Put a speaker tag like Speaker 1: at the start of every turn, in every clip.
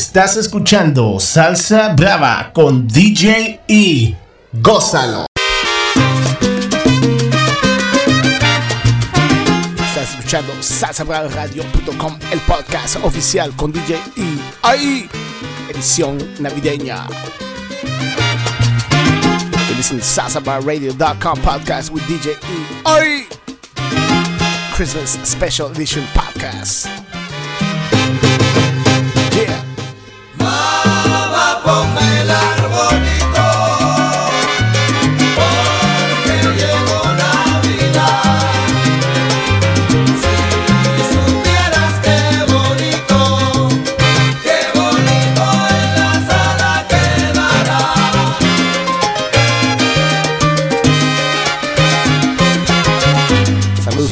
Speaker 1: Estás escuchando Salsa Brava con DJ E. Gózalo.
Speaker 2: Estás escuchando salsabravoradio.com, el podcast oficial con DJ E. Ahí, edición navideña. You listen salsabravoradio.com podcast with DJ E. Ahí. Christmas Special Edition Podcast.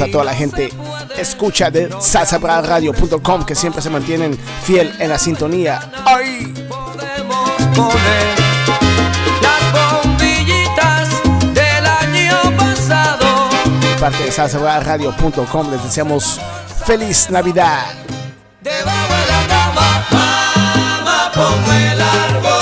Speaker 2: A toda la gente escucha de salsabravoradio.com que siempre se mantienen fiel en la sintonía. ¡Ay!
Speaker 3: Podemos poner las bombillitas del año pasado.
Speaker 2: De parte de salsabravoradio.com les deseamos feliz Navidad.
Speaker 3: Debajo de la cama, mamá, ponme el arbolito.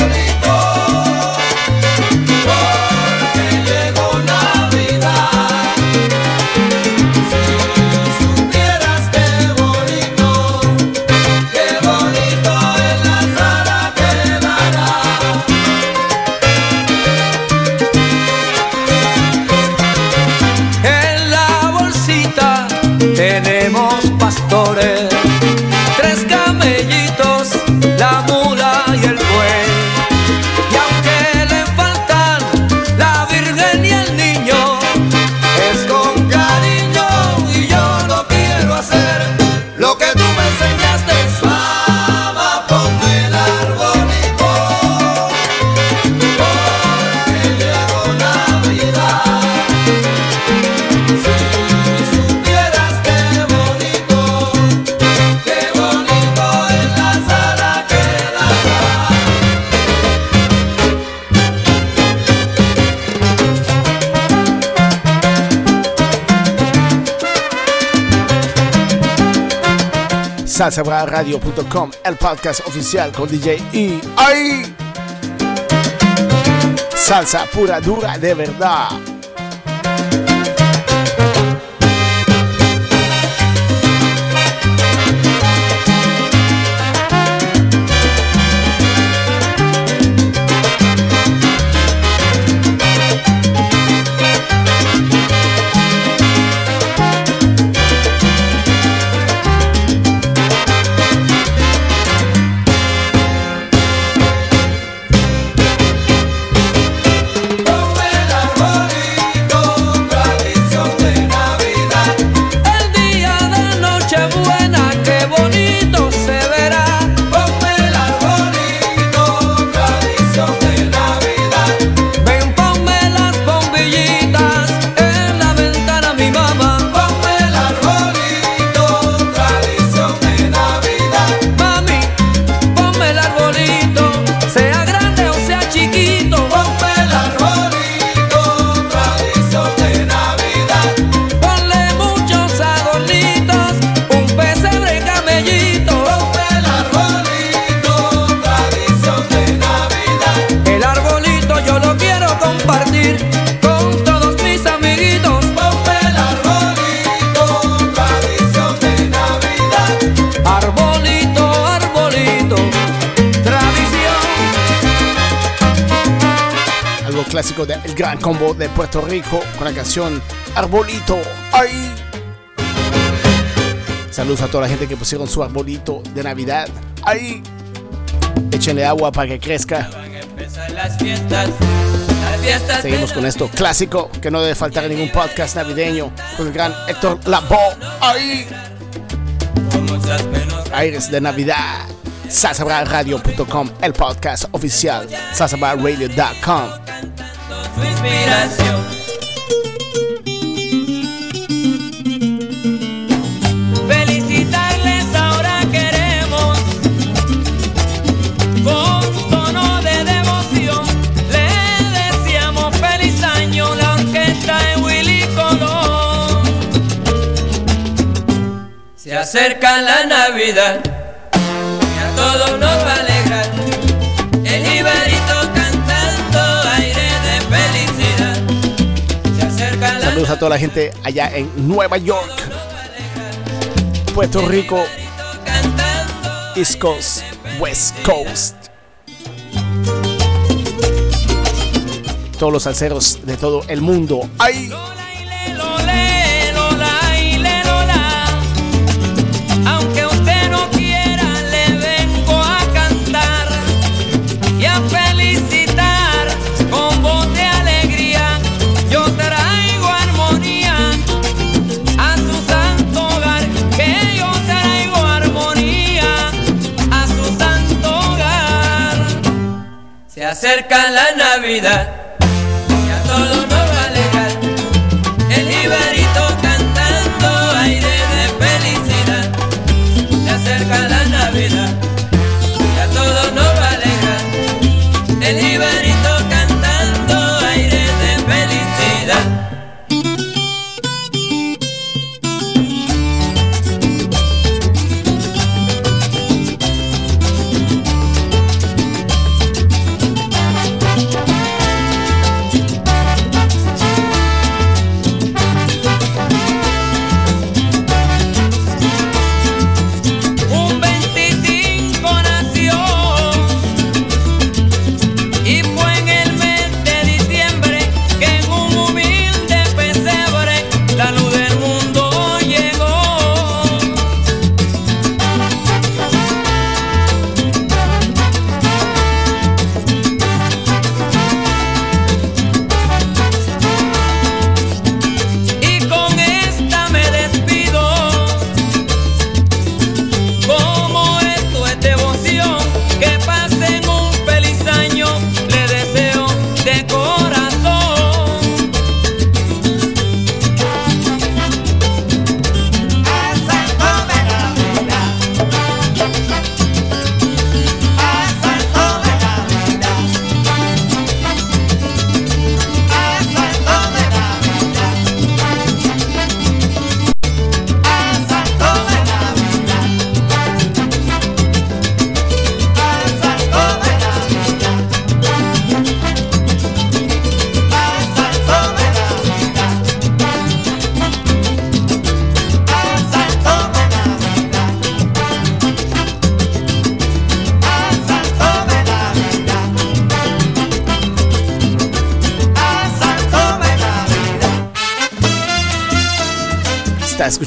Speaker 2: salsabravoradio.com, el podcast oficial con DJ E. ¡Ay! Salsa pura, dura, de verdad. Clásico del gran combo de Puerto Rico con la canción Arbolito. ¡Ay! Saludos a toda la gente que pusieron su arbolito de Navidad. ¡Ay! Échenle agua para que crezca. Seguimos con esto clásico que no debe faltar en ningún podcast navideño con el gran Héctor Lavoe. ¡Ay! Aires de Navidad. salsabravoradio.com, el podcast oficial. salsabravoradio.com.
Speaker 3: su inspiración. Felicitarles ahora queremos con tono de devoción. Le deseamos feliz año la orquesta de Willy Colón. Se acerca la Navidad A
Speaker 2: toda la gente allá en Nueva York, Puerto Rico, East Coast, West Coast. Todos los salseros de todo el mundo. ¡Ay!
Speaker 4: acerca la Navidad.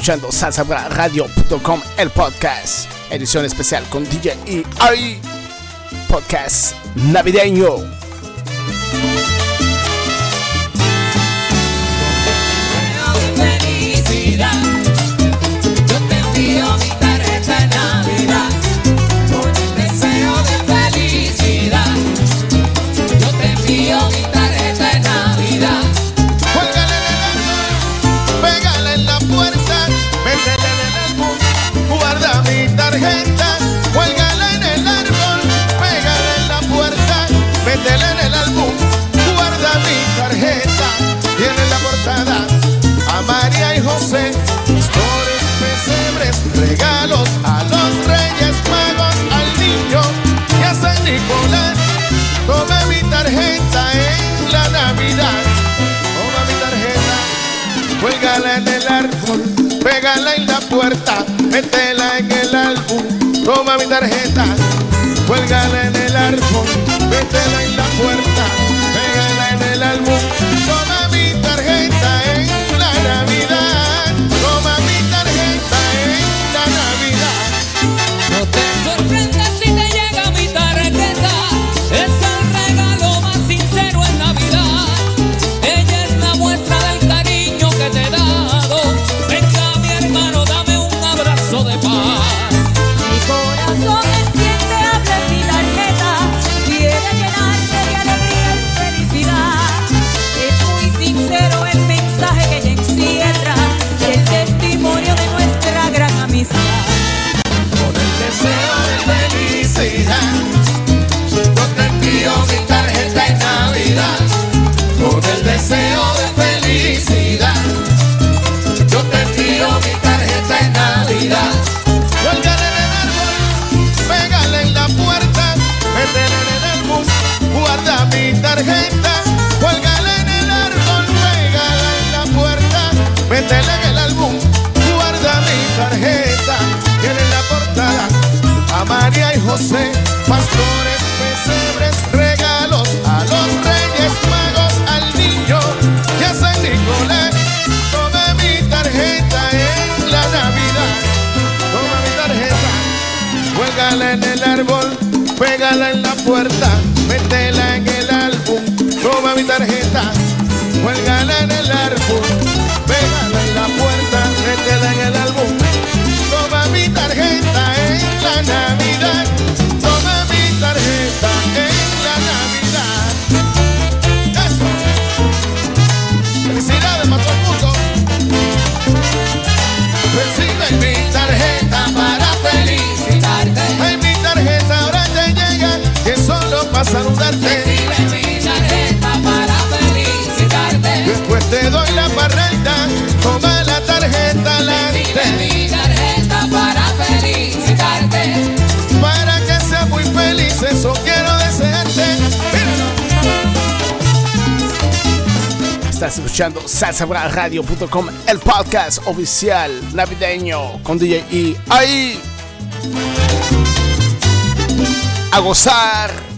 Speaker 2: escuchando salsabradio.com, el podcast, edición especial con DJ y Podcast navideño.
Speaker 5: mi tarjeta, cuélgale. Escuchando salsabraradio.com, el podcast oficial navideño con DJ E. Ahí. A gozar.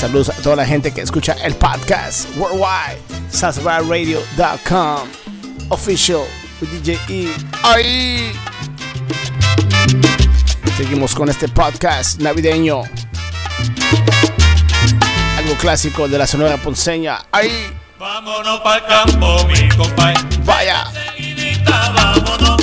Speaker 5: Saludos a toda la gente que escucha el podcast worldwide. salsabraradio.com Official DJ E. Ahí. Seguimos con este podcast navideño. Algo clásico de la Sonora Ponceña. Ahí.
Speaker 6: Vámonos para el campo, mi compay.
Speaker 5: Vaya.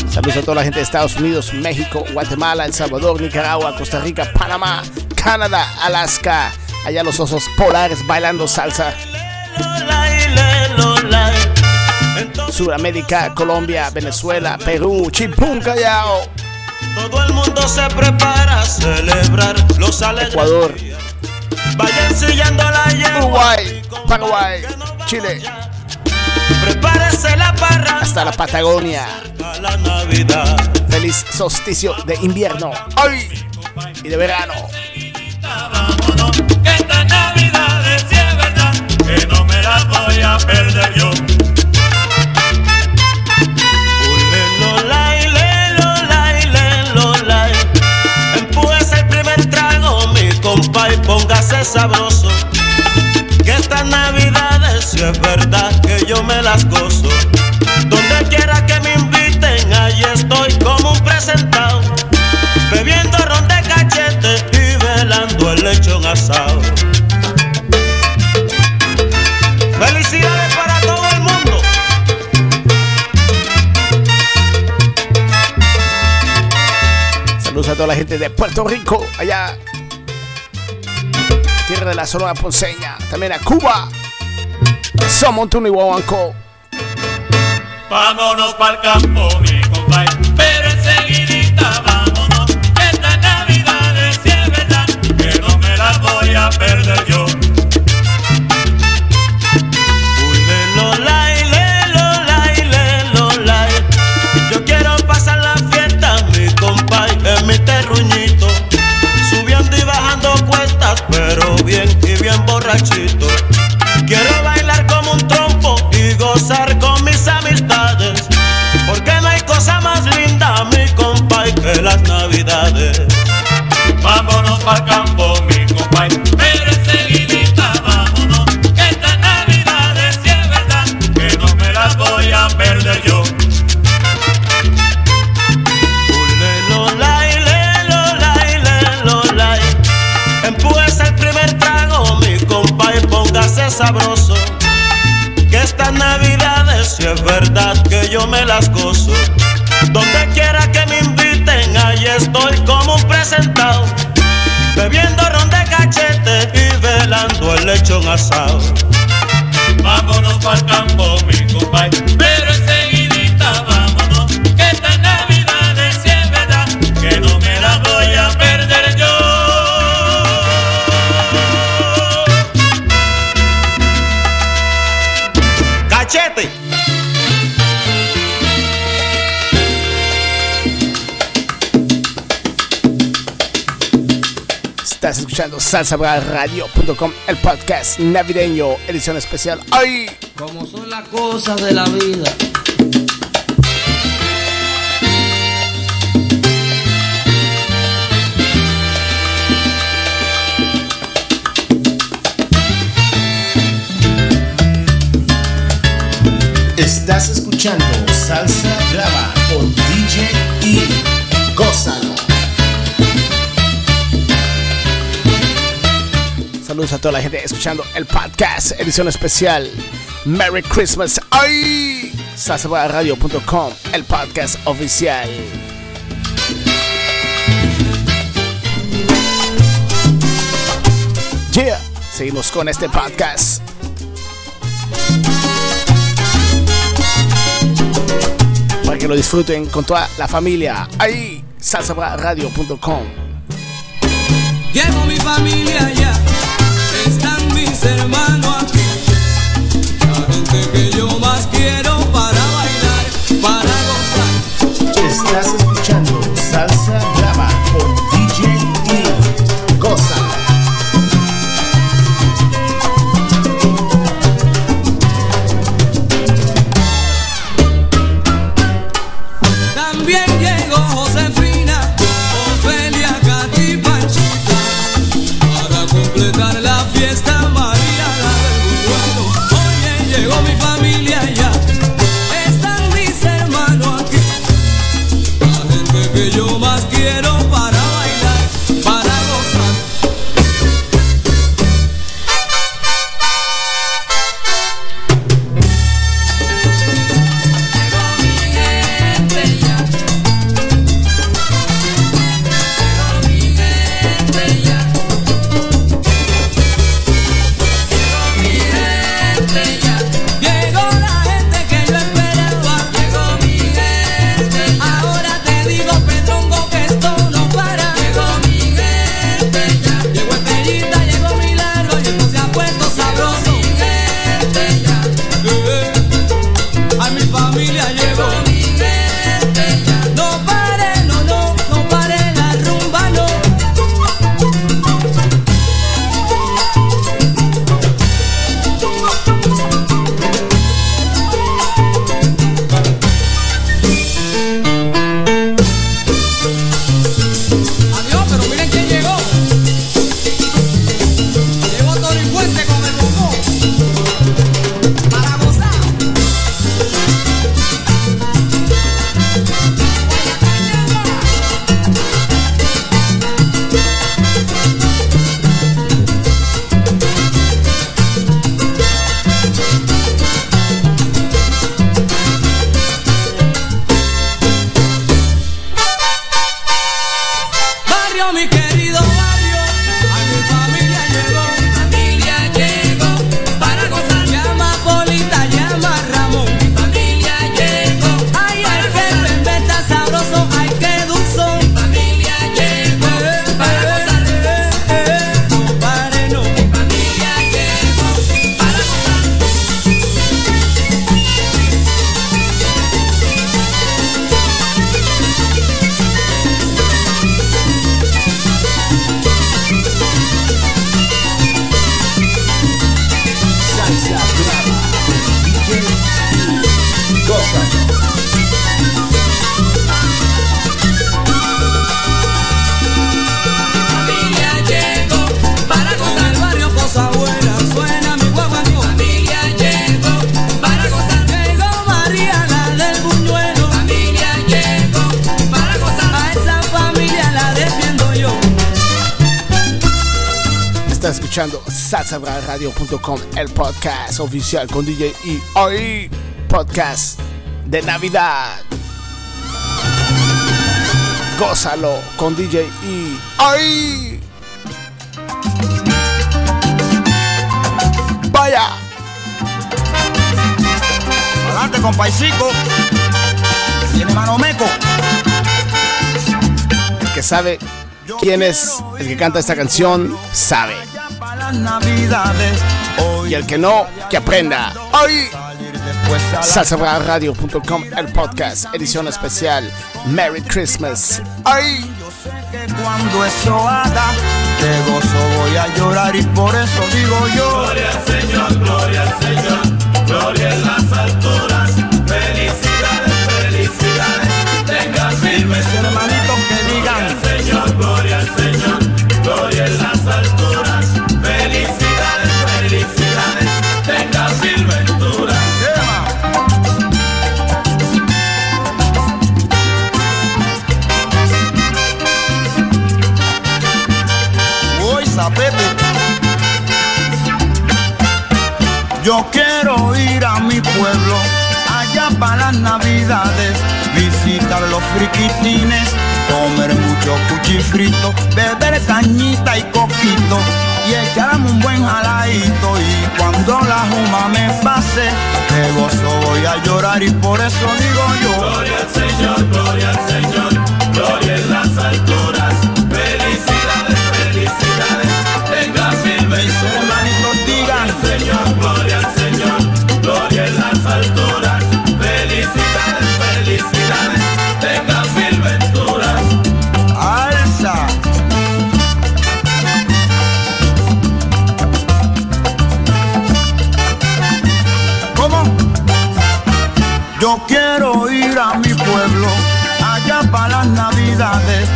Speaker 5: Saludos a toda la gente de Estados Unidos, México, Guatemala, El Salvador, Nicaragua, Costa Rica, Panamá, Canadá, Alaska. Allá los osos polares bailando salsa. Sudamérica, Colombia, Venezuela, Perú, Chipún, Callao,
Speaker 6: todo el mundo se prepara a celebrar los alegres
Speaker 5: Ecuador.
Speaker 6: Vayan sillando la yegua,
Speaker 5: Uruguay, Paraguay, Chile.
Speaker 6: Prepárese la parra
Speaker 5: hasta la Patagonia.
Speaker 6: la Navidad.
Speaker 5: Feliz solsticio de invierno. ¡Ay! Y de verano.
Speaker 6: Que esta Navidad es si es verdad, que no me la voy a perder yo. Ule, lolai, le, lolai, le, lolai. Empújese el primer trago, mi compa, y póngase sabroso. Que estas navidades, si es verdad que yo me las gozo. Donde quiera que lechón asado. Felicidades para todo el mundo.
Speaker 5: Saludos a toda la gente de Puerto Rico, allá. Tierra de la Sonora Ponceña. También a Cuba. Somontuno y Guaguancó.
Speaker 6: Vámonos pa'l campo, mi perder yo. Ule, lolai, le, lolai, le, lolai. Yo quiero pasar la fiesta, mi compay, en mi terruñito. Subiendo y bajando cuestas, pero bien y bien borrachito. Quiero bailar como un trompo y gozar con mis amistades. Porque no hay cosa más linda, mi compay, que las navidades. Vámonos pa'l campo,
Speaker 3: salsabraradio.com, el podcast navideño, edición especial. ¡Ay!
Speaker 7: Como son las cosas de la vida.
Speaker 3: a toda la gente escuchando el podcast, edición especial. Merry Christmas. ¡Ay! radio.com el podcast oficial. Yeah, seguimos con este podcast. Para que lo disfruten con toda la familia. Ahí, salsabradio.com.
Speaker 7: Llevo mi familia ya hermano aquí la gente que yo más quiero para bailar para gozar.
Speaker 1: Estás escuchando salsa clara por DJ D goza.
Speaker 7: También llegó
Speaker 3: Josef escuchando el podcast oficial con DJ y hoy podcast de Navidad. Gózalo con DJ y hoy.
Speaker 2: Vaya.
Speaker 8: Adelante, compaisico. Tiene mano meco.
Speaker 2: El que sabe quién es el que canta esta canción, sabe.
Speaker 8: Las navidades. Hoy
Speaker 2: Y el que no, que aprenda. ¡Ay!
Speaker 8: salir después a la
Speaker 2: salsabravadradio.com, el podcast, edición especial. Merry Christmas. ¡Ay!
Speaker 8: Yo sé que cuando eso haga, de gozo voy a llorar y por eso digo yo.
Speaker 9: Gloria al Señor, gloria al Señor, gloria en las alturas. Felicidades, felicidades, tengan firmes
Speaker 8: Yo quiero ir a mi pueblo, allá para las navidades, visitar los friquitines, comer mucho cuchifrito, beber cañita y coquito y echarme un buen jaladito y cuando la juma me pase, de gozo voy a llorar y por eso digo yo.
Speaker 9: Gloria al Señor, gloria al Señor, gloria en las alturas.
Speaker 8: Quiero ir a mi pueblo, allá para las navidades,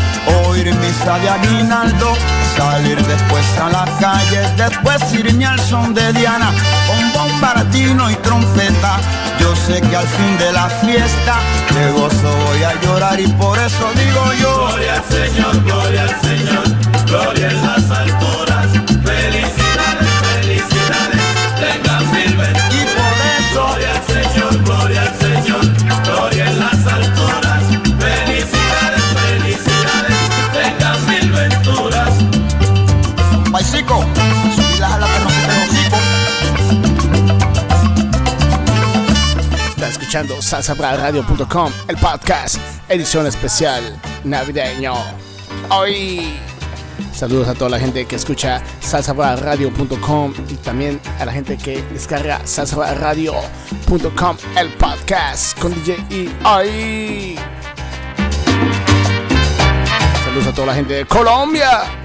Speaker 8: misa de aguinaldo, salir después a la calle, después irme al son de Diana, con bombardino y trompeta. Yo sé que al fin de la fiesta, de gozo voy a llorar y por eso digo yo.
Speaker 9: Gloria al Señor, gloria al Señor, gloria en las alturas. Felicidades, felicidades, tengan mil venturas.
Speaker 8: Y por eso
Speaker 2: escuchando el podcast, edición especial navideño. Hoy. Saludos a toda la gente que escucha salsabravadradio.com y también a la gente que descarga salsabravadradio.com, el podcast con DJ E. Ay. Saludos a toda la gente de Colombia.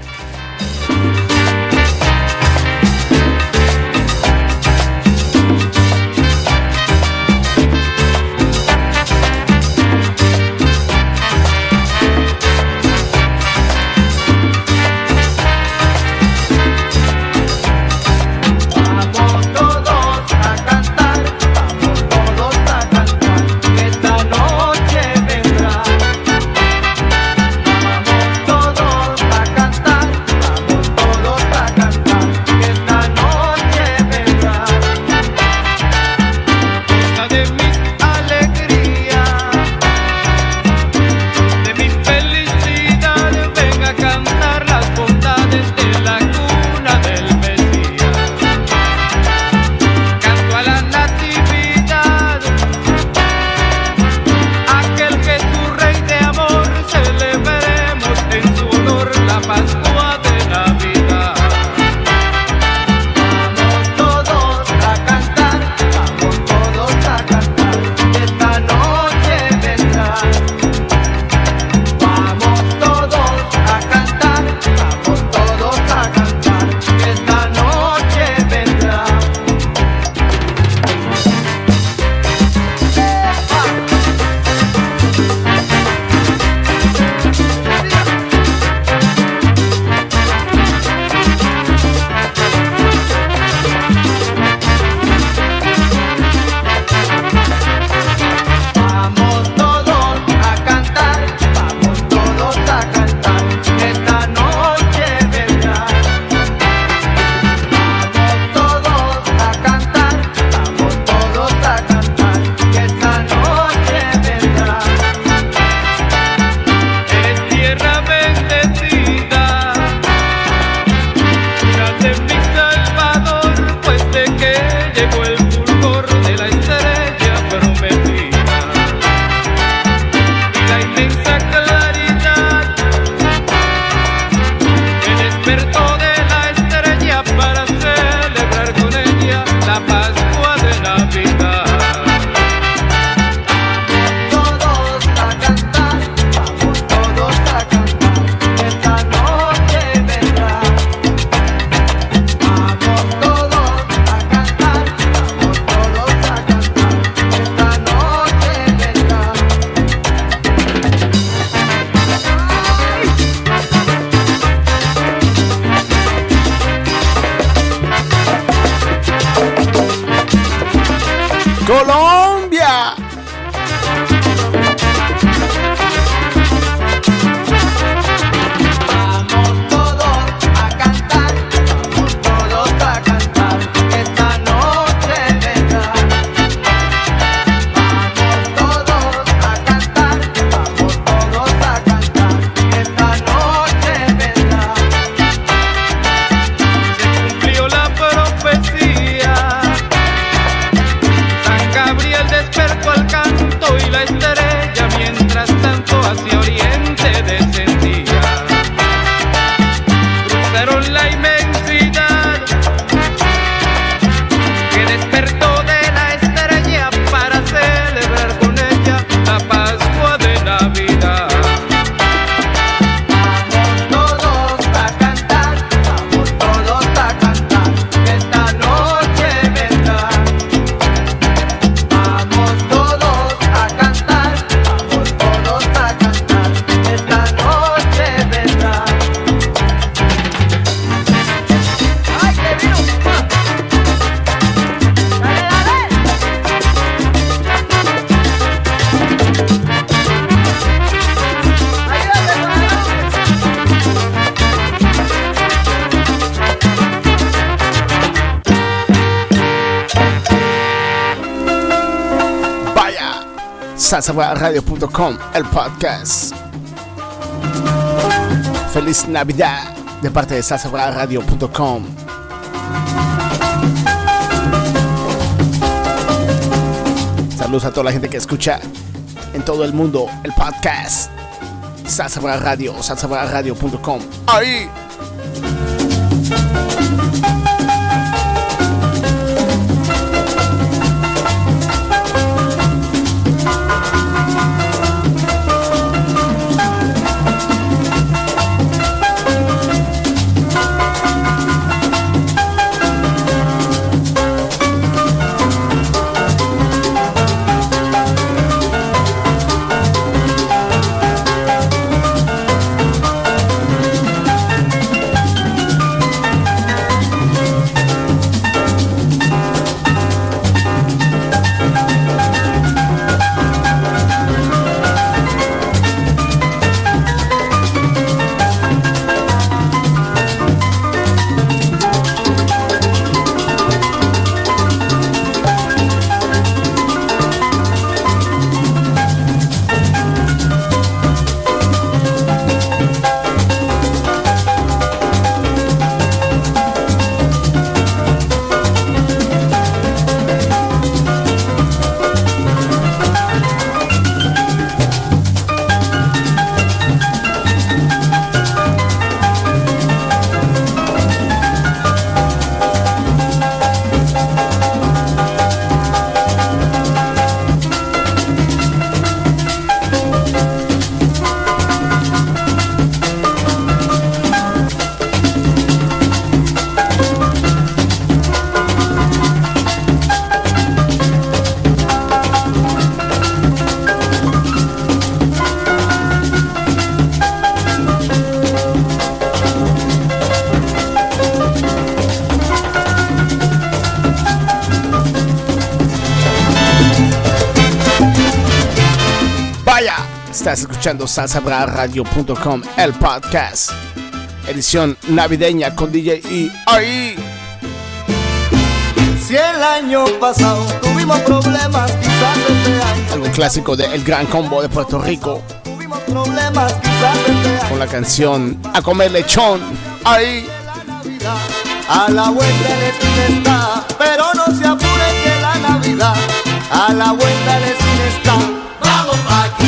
Speaker 2: salsabradio.com, el podcast. Feliz Navidad de parte de salsabradio.com. Saludos a toda la gente que escucha en todo el mundo el podcast. Salsa Radio, salsabradio.com. Ahí. Escuchando salsabraradio.com, el podcast. Edición navideña con DJ y ahí.
Speaker 10: Si el año pasado tuvimos problemas, quizás este año
Speaker 2: Algo clásico de El Gran Combo de Puerto Rico.
Speaker 10: tuvimos problemas, quizás este año
Speaker 2: Con la canción A Comer Lechón. Ahí.
Speaker 10: a la vuelta de esquina está, pero no se apure que la Navidad a la vuelta de esquina está. Vamos pa aquí,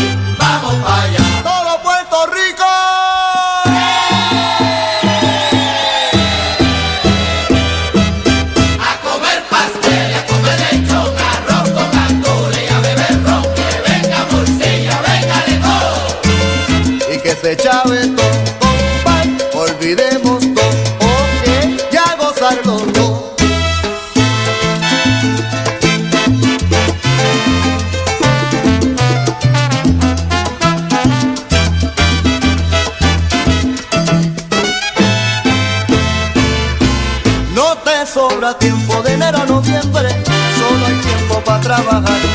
Speaker 10: chavetón, compay, olvidemos todo, porque ya gozar los. No te sobra tiempo de enero a noviembre, solo hay tiempo para trabajar.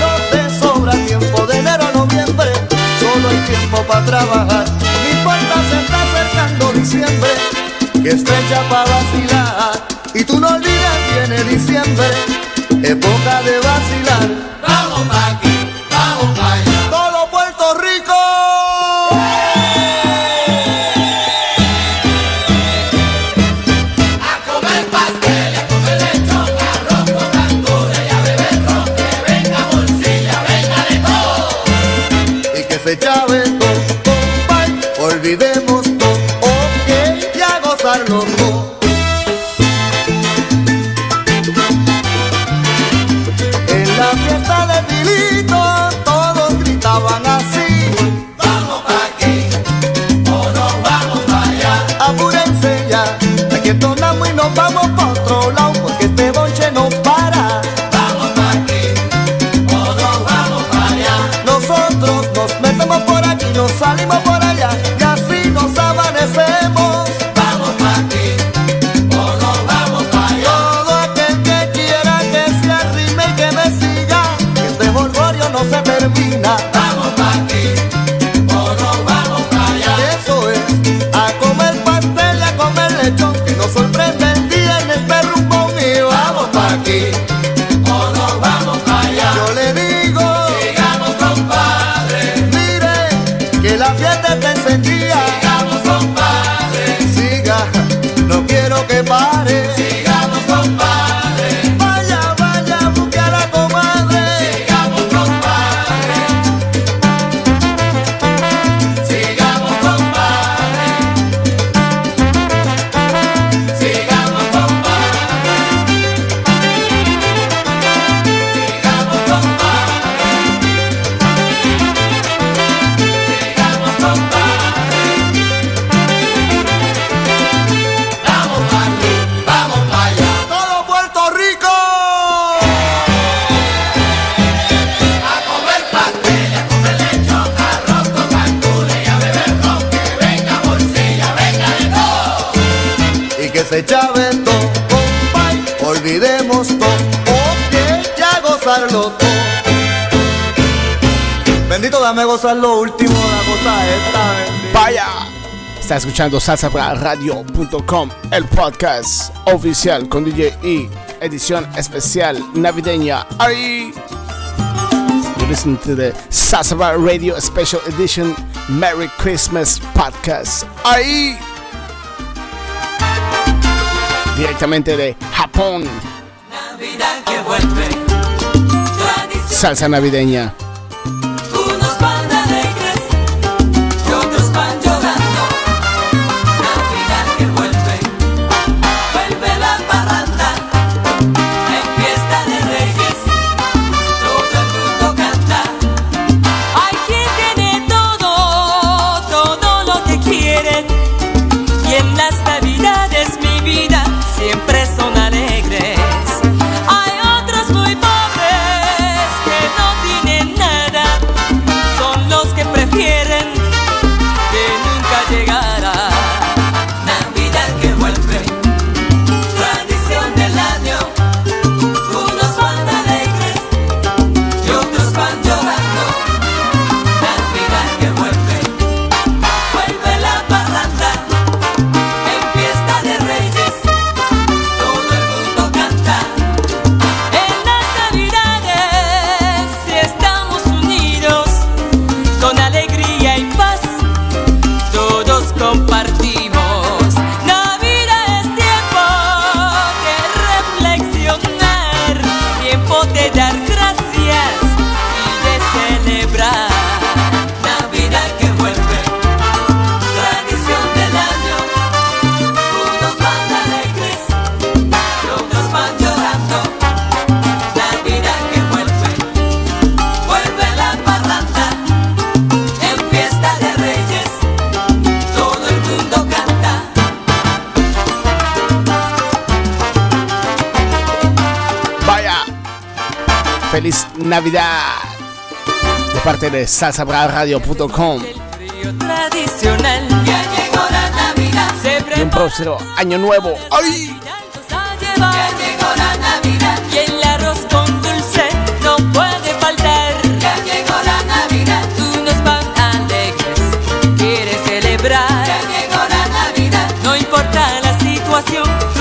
Speaker 10: Estrecha para vacilar. Y tú no olvidas viene diciembre. lo último, la cosa
Speaker 11: Vaya. Está escuchando salsabradio.com, el podcast oficial con DJ E, edición especial navideña. Ari. You listen to the Sasabra Radio Special Edition Merry Christmas Podcast. Ari. Directamente de Japón.
Speaker 2: Que vuelve.
Speaker 11: Salsa navideña.
Speaker 2: de salsabravadio.com. Tradicional, ya llegó la Navidad. Se
Speaker 11: y un próximo año nuevo. ¡Ay!
Speaker 2: Ya llegó la Navidad. Y el arroz con dulce no puede
Speaker 12: faltar. Ya llegó la Navidad. Unos pan alegres quieres celebrar. Ya llegó la Navidad. No importa la
Speaker 2: situación.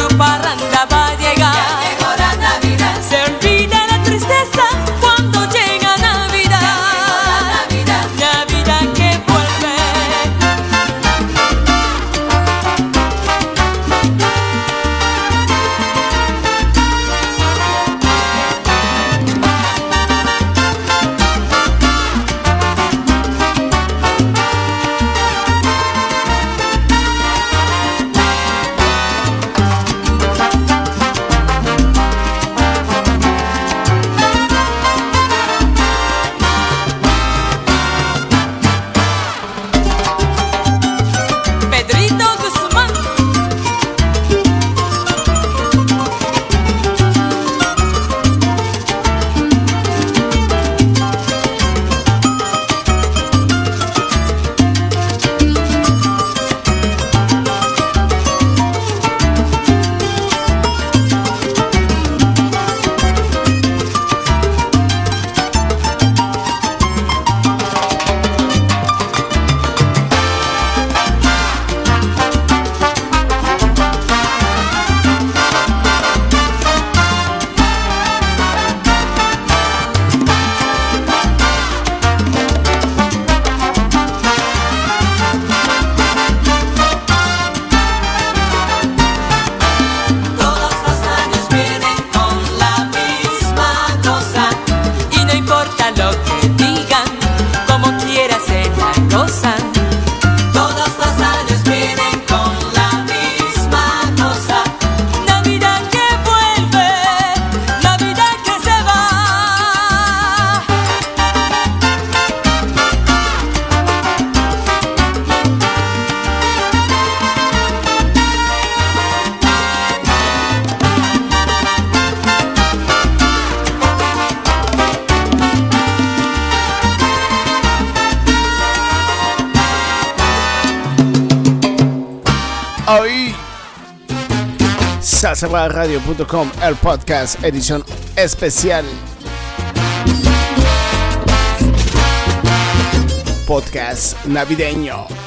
Speaker 2: salsabradio.com, el podcast, edición especial. Podcast navideño.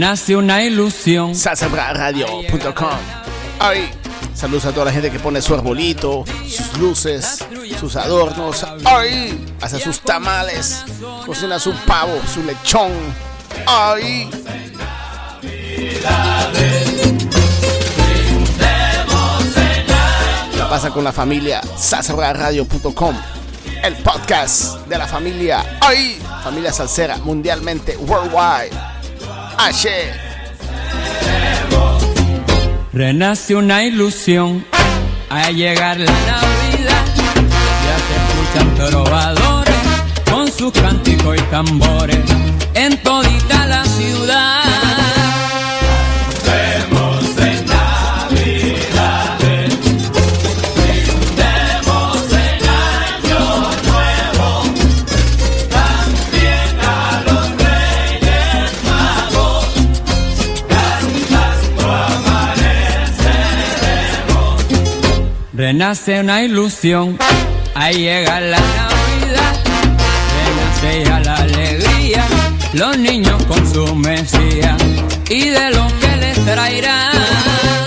Speaker 4: Renace una ilusión.
Speaker 2: salsabradio.com. Hoy saludos a toda la gente que pone su arbolito, sus luces, sus adornos. Hoy hace sus tamales, cocina su pavo, su lechón. La pasa con la familia salsabradio.com. El podcast de la familia hoy, familia salsera mundialmente, worldwide.
Speaker 4: Renace una ilusión. A llegar la Navidad. Ya se escuchan trovadores con sus cánticos y tambores en todita la ciudad. Renace una ilusión, ahí llega la Navidad, renace ya la alegría, los niños con su mesía y de lo que les traerán.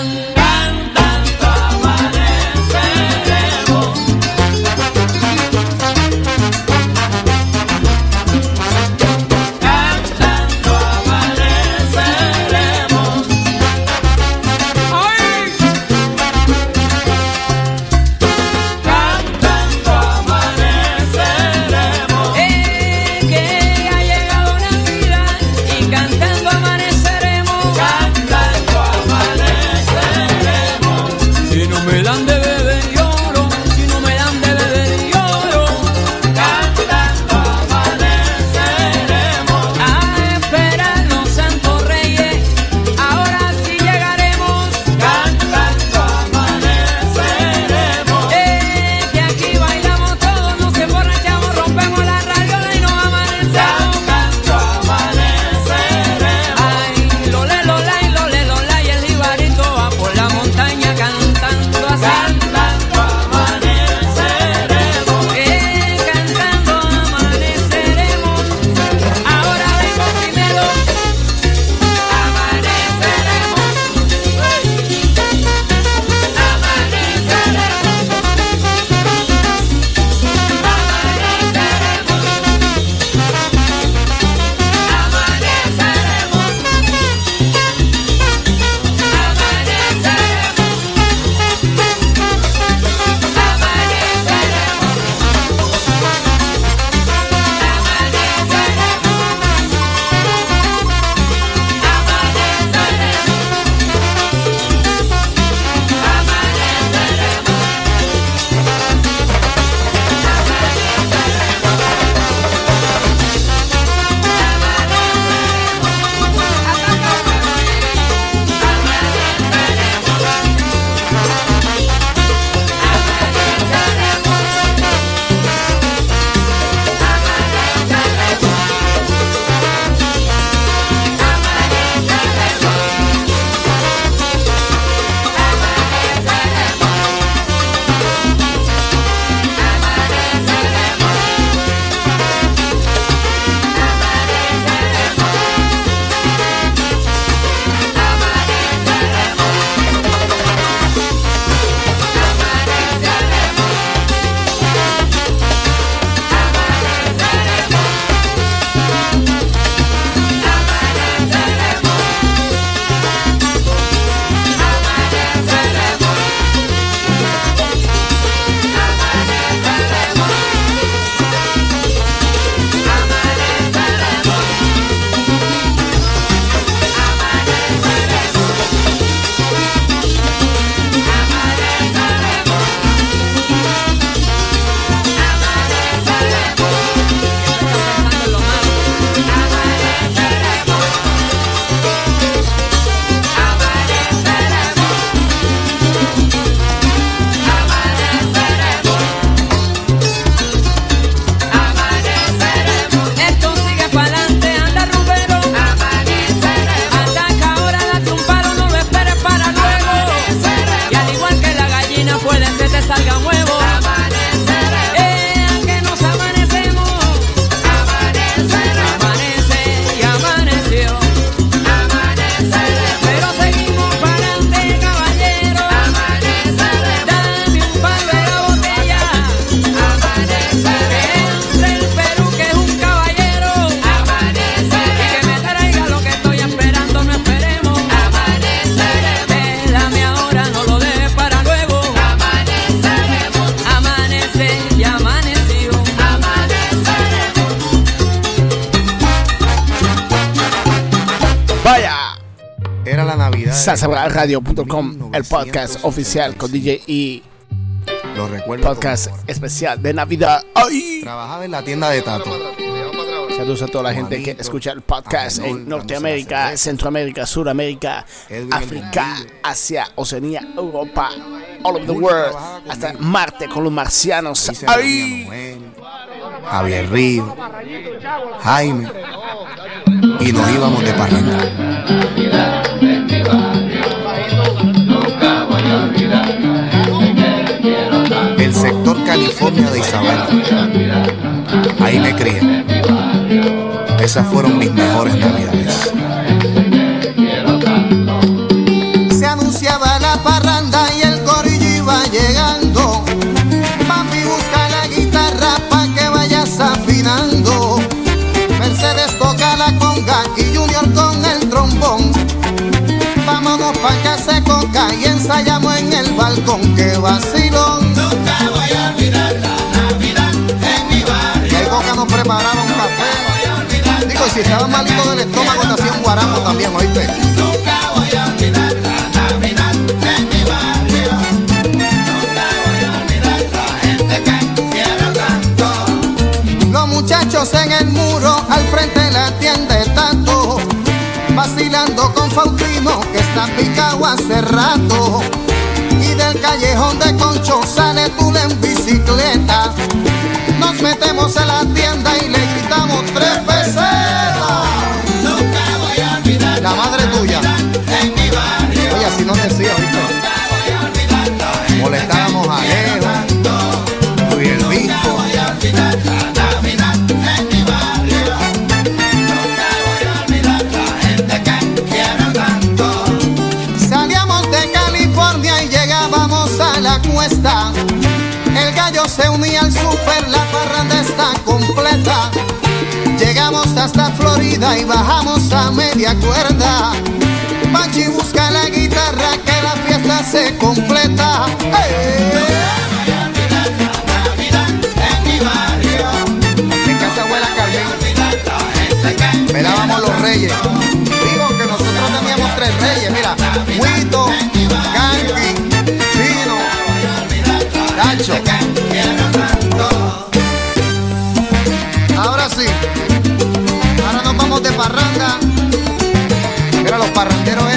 Speaker 2: salsabraradio.com, el podcast oficial con DJ y
Speaker 13: Lo recuerdo.
Speaker 2: podcast especial de Navidad. ¡Ay!
Speaker 13: Trabajaba en la tienda de Tato.
Speaker 2: Saludos a toda la gente que escucha el podcast en Norteamérica, Centroamérica, Suramérica, África, Asia, Oceanía, Europa, all over the world, hasta Marte con los marcianos. ¡Ay!
Speaker 13: Javier Río, Jaime. Y nos íbamos de parranda. El sector California de Isabela. Ahí me crié. Esas fueron mis mejores navidades.
Speaker 14: Y ensayamos en el balcón. Que vacilón. Nunca voy a olvidar la Navidad en mi barrio. Y ahí coca nos preparaba un café. Digo, y si estaba malito del estómago, te hacía un guarapo también, ¿oíste? Está picado hace rato. Y del callejón de Concho sale Tula en bicicleta. Nos metemos en la tienda y le gritamos tres pesetas. Y bajamos a media cuerda. Pachi busca la guitarra que la fiesta se completa.
Speaker 13: Carmen. Velábamos los reyes.
Speaker 14: Digo que nosotros teníamos tres reyes, mira, Huito, Gangi, Chino, Nacho.
Speaker 13: Mira,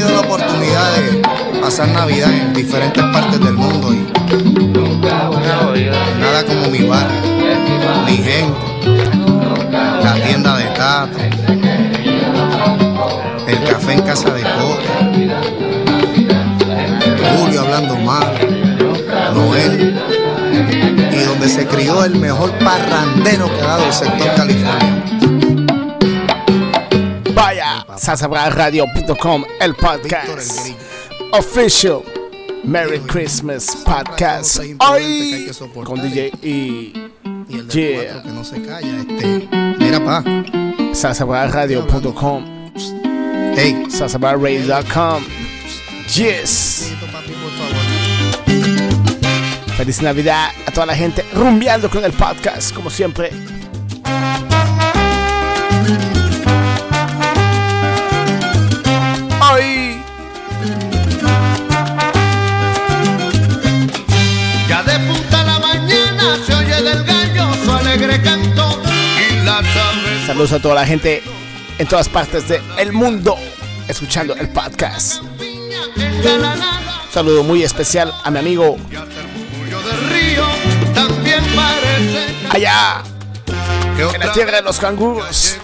Speaker 13: tenido la oportunidad de pasar Navidad en diferentes partes del mundo y nada como mi barrio, mi gente, la tienda de Tato, el café en casa de Coca, Julio hablando mal, Noel, y donde se crió el mejor parrandero que ha dado el sector California.
Speaker 2: Vaya, salsabraradio.com, el podcast official. Merry Christmas Podcast. Hoy con DJ y Yeah.
Speaker 13: que no se calla, este. Mira, pa.
Speaker 2: Hey, salsabarradio.com. Yes. Feliz Navidad a toda la gente rumbeando con el podcast, como siempre. Saludos a toda la gente en todas partes del mundo escuchando el podcast. Un saludo muy especial a mi amigo allá en la tierra de los canguros.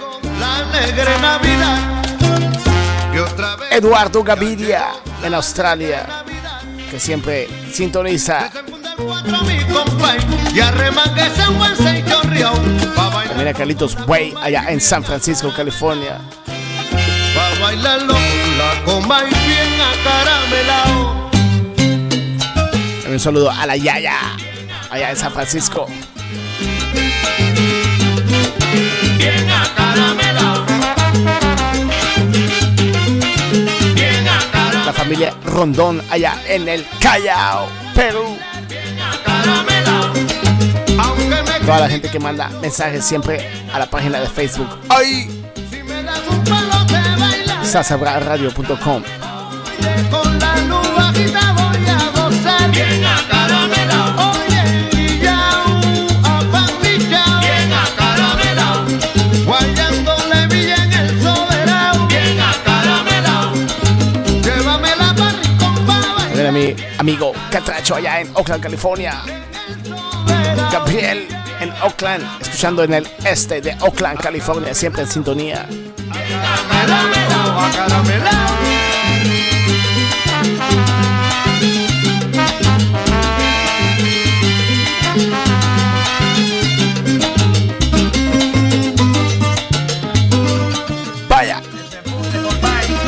Speaker 2: Eduardo Gaviria en Australia, que siempre sintoniza.
Speaker 10: Cuatro mi compay y arremangue ese buen señor río pa' bailar,
Speaker 2: También a Carlitos Way allá en San Francisco, California.
Speaker 10: pa' bailarlo la coma y bien acaramelao.
Speaker 2: También un saludo a la Yaya allá en San Francisco.
Speaker 10: Bien acaramelao. Bien
Speaker 2: La familia Rondón allá en el Callao, Perú. Toda la gente que manda mensajes siempre a la página de Facebook. ¡Ay!
Speaker 10: si me
Speaker 2: amigo Catracho allá en Oakland, California. Gabriel en Oakland, escuchando en el este de Oakland, California, siempre en sintonía. Vaya,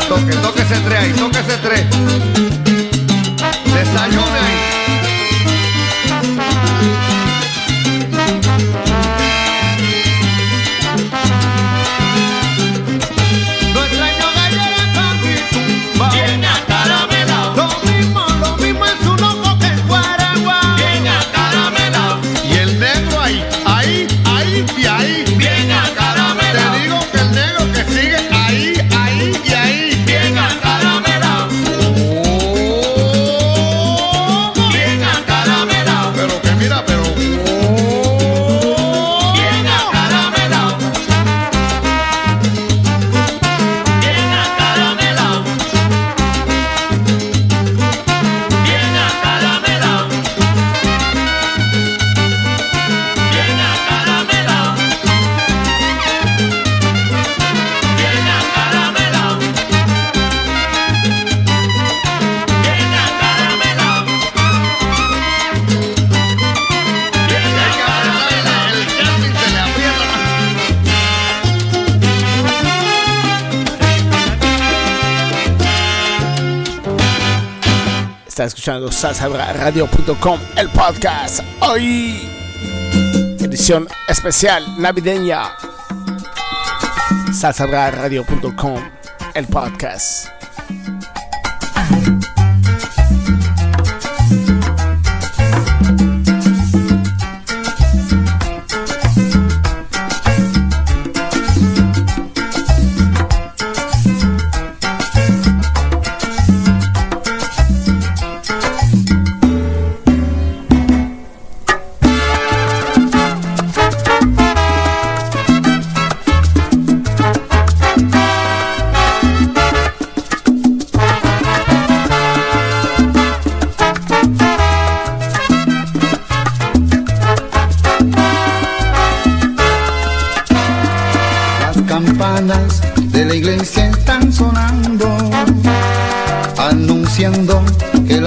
Speaker 10: Toque, toque ese tres ahí, toque ese tres. Desayune
Speaker 2: está escuchando salsabraradio.com, el podcast. Hoy, edición especial navideña. salsabraradio.com, el podcast.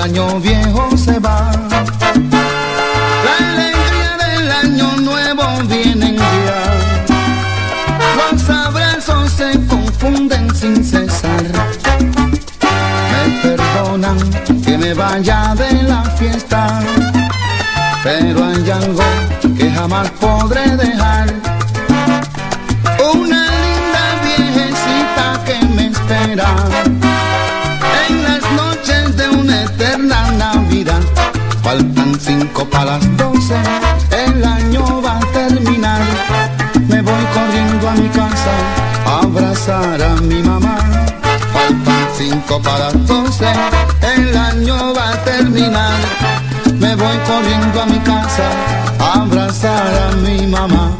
Speaker 8: Año viejo se va. La alegría del año nuevo viene ya. Los abrazos se confunden sin cesar. Me perdonan que me vaya de la fiesta, pero hay algo que jamás podré dejar. cinco para las doce, el año va a terminar. Me voy corriendo a mi casa abrazar a mi mamá. Faltan cinco para las doce, el año va a terminar. Me voy corriendo a mi casa abrazar a mi mamá.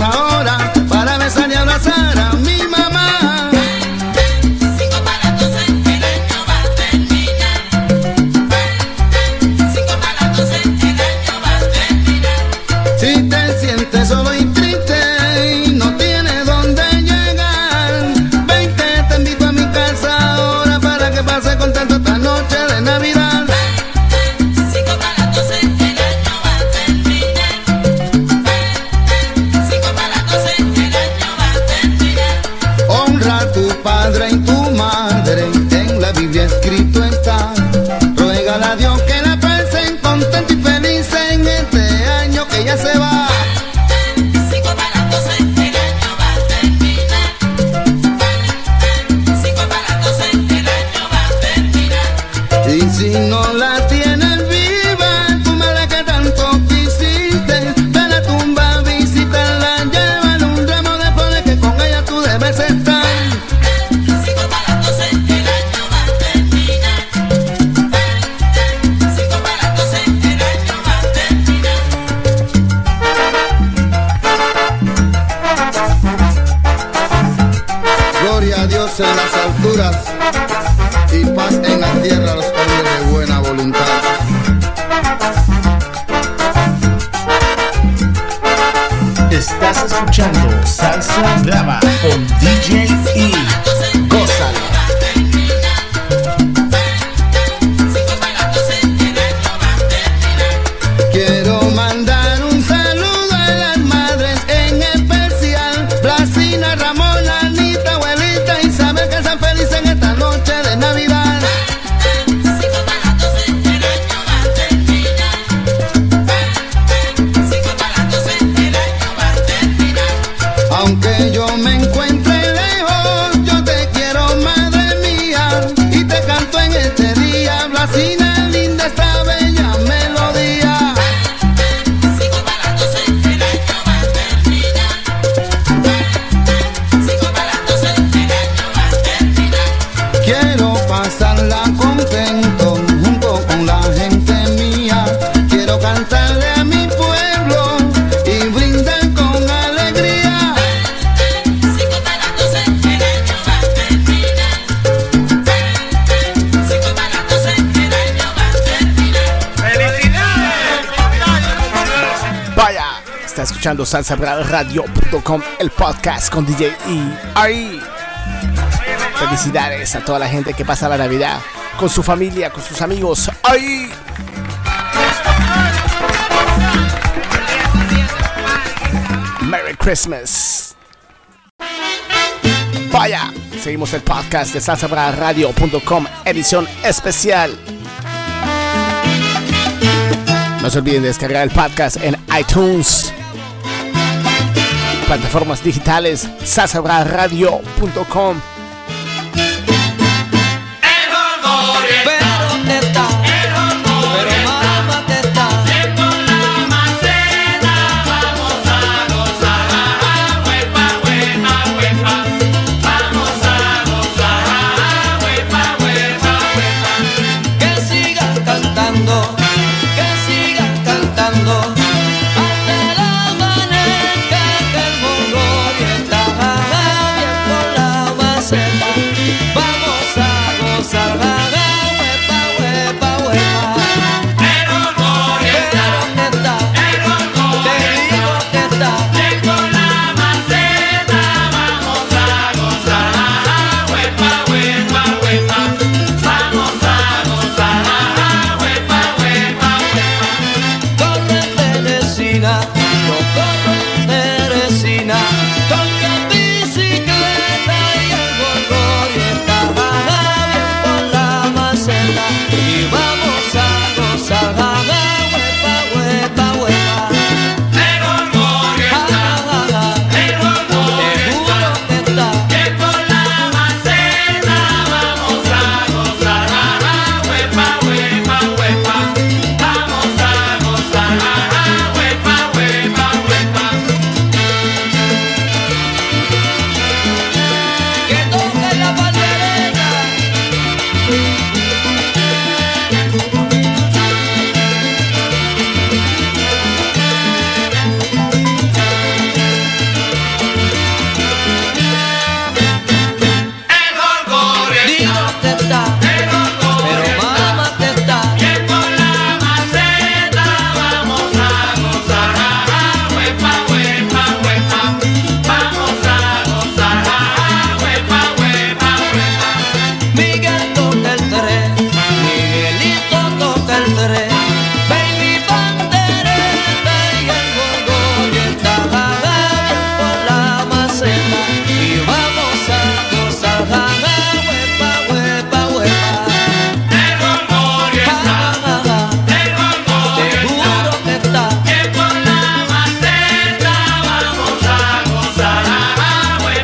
Speaker 8: ahora.
Speaker 15: sabralradio.com, el
Speaker 2: podcast con DJ y Felicidades a toda la gente que pasa la Navidad con su familia, con sus amigos. ¡Ay! Merry Christmas. Vaya, seguimos el podcast de salsabraradio.com, edición especial. No se olviden de descargar el podcast en iTunes plataformas digitales,
Speaker 4: sasabraradio.com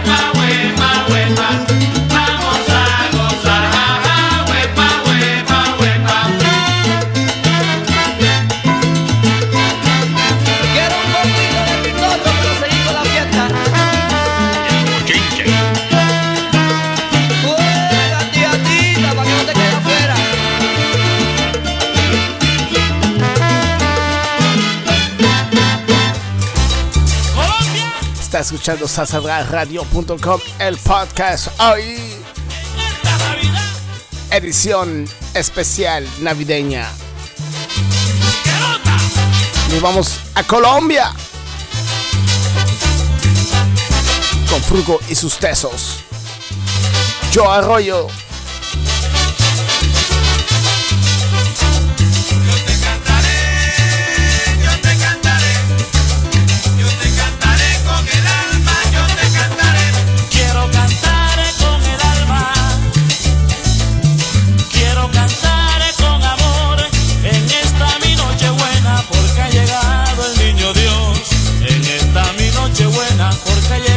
Speaker 2: Bye. Escuchando sasadradio.com, el podcast hoy. Edición especial navideña. Nos vamos a Colombia. Con Frugo y sus tesos. Yo Arroyo.
Speaker 9: se.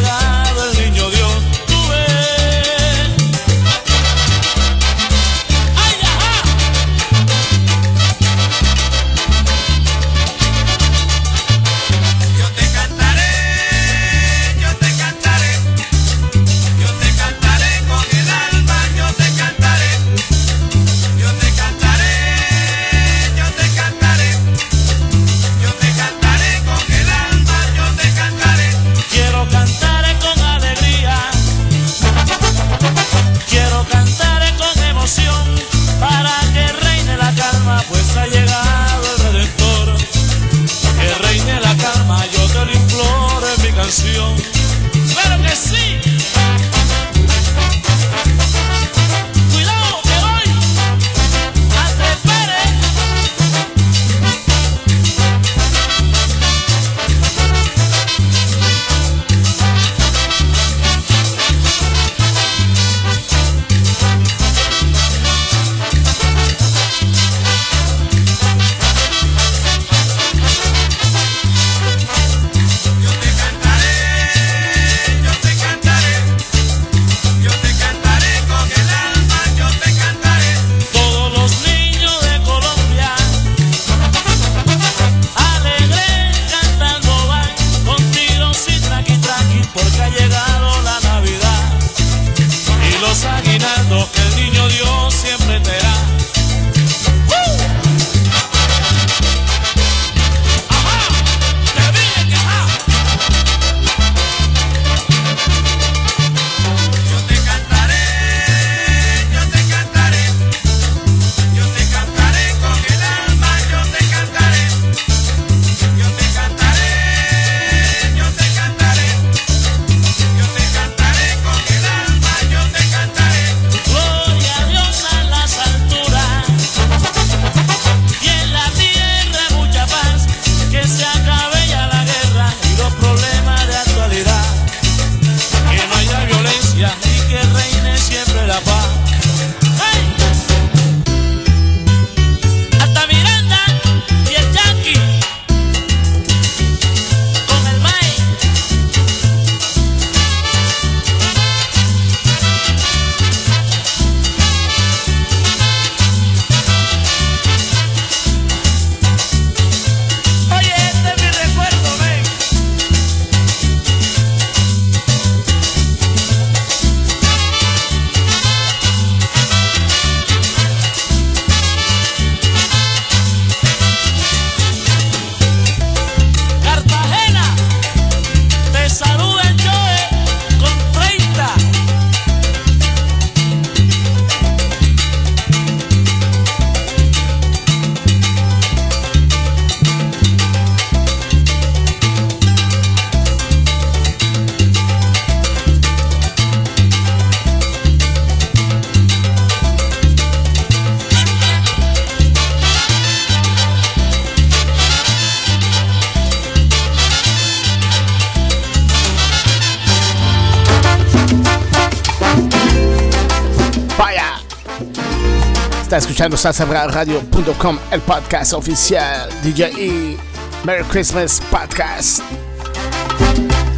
Speaker 9: el
Speaker 2: podcast oficial DJI Merry Christmas Podcast.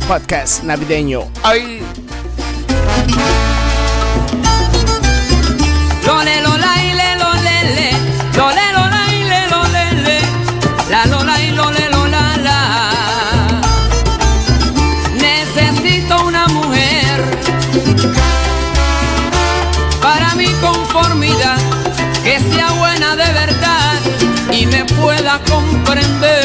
Speaker 2: Podcast navideño.
Speaker 12: comprender.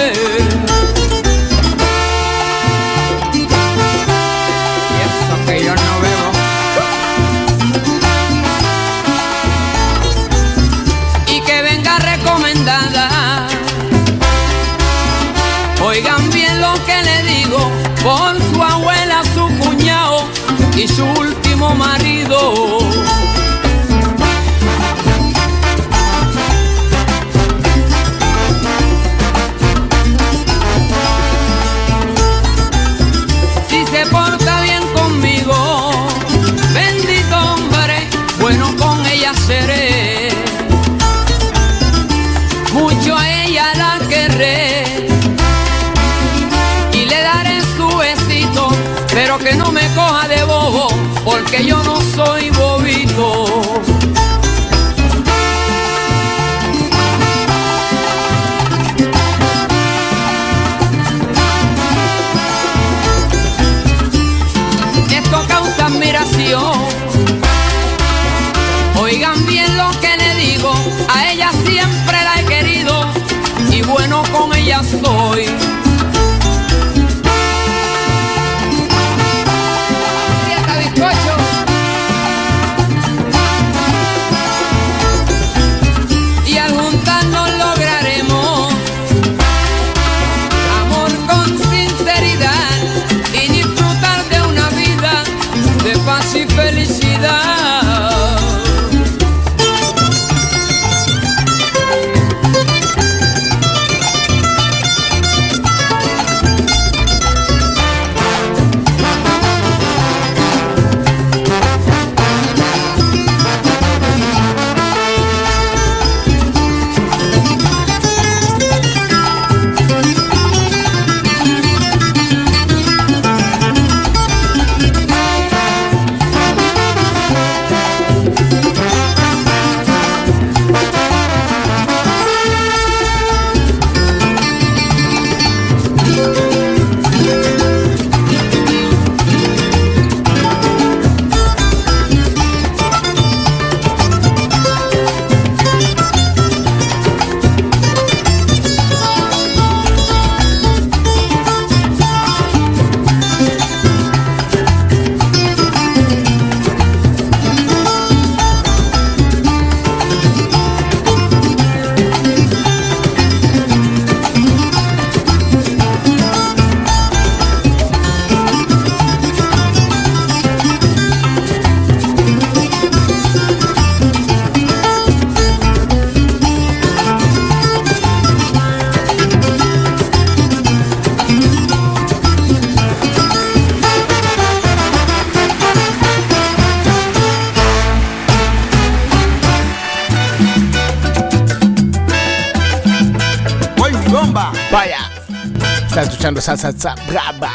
Speaker 2: salsa brava,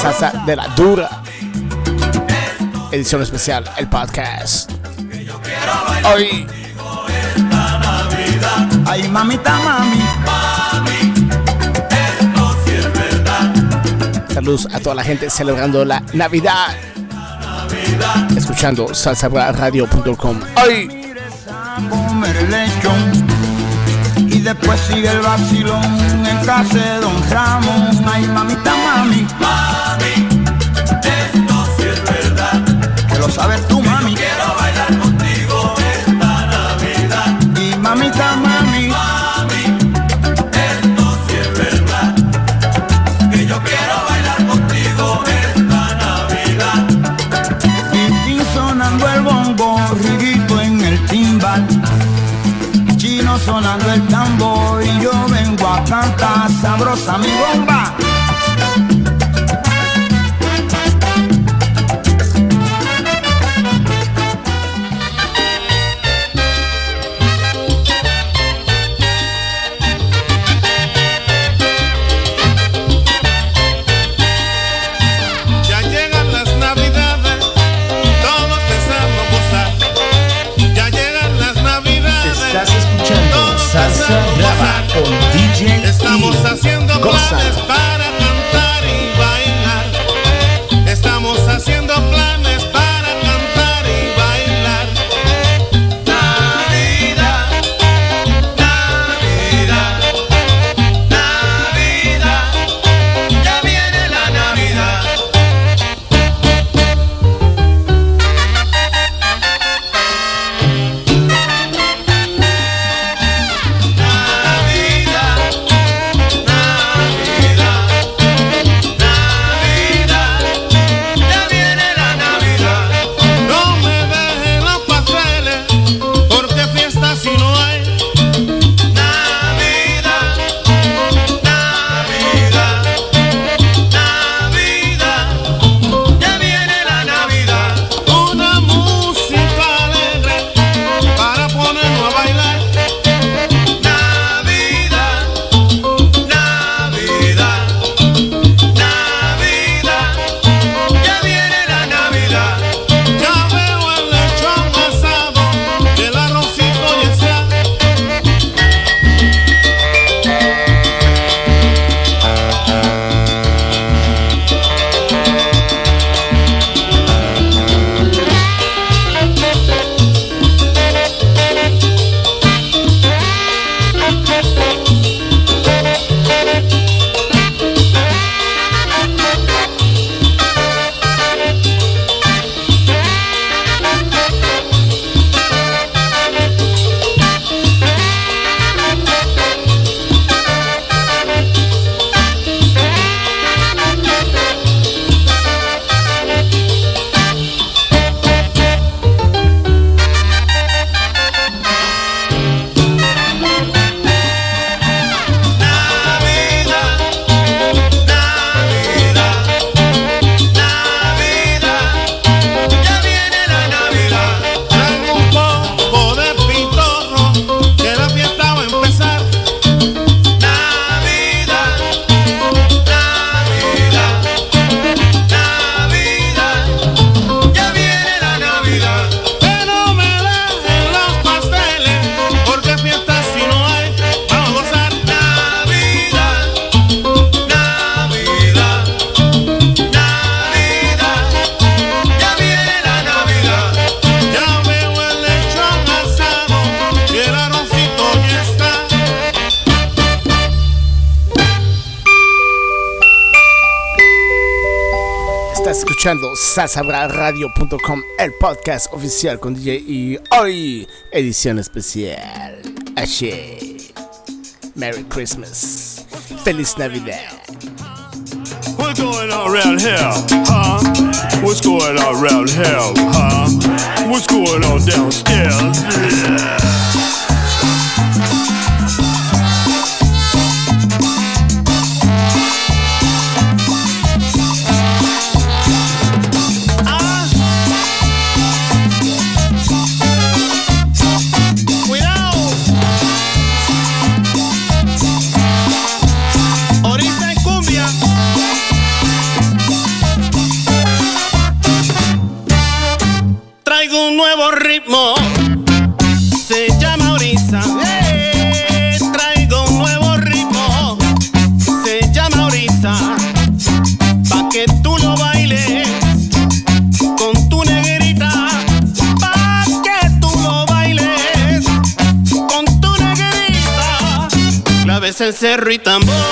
Speaker 2: salsa de la dura. Edición especial, el podcast. Hoy.
Speaker 8: Ay, mamita, mami.
Speaker 2: Saludos a toda la gente celebrando la Navidad. Escuchando salsabradio.com. Hoy
Speaker 8: después sigue el vacilón en casa de Don Ramón. Ay, mamita, mami. Mami. el tambor y yo vengo a cantar sabrosa mi bomba.
Speaker 2: salsabradio.com, el podcast oficial con DJ y hoy edición especial. Así. Merry Christmas. Feliz Navidad.
Speaker 16: What's going on around here? What's going on downstairs?
Speaker 5: cerro y tambor.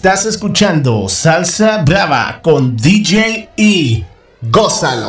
Speaker 1: Estás escuchando Salsa Brava con DJ y Gózalo.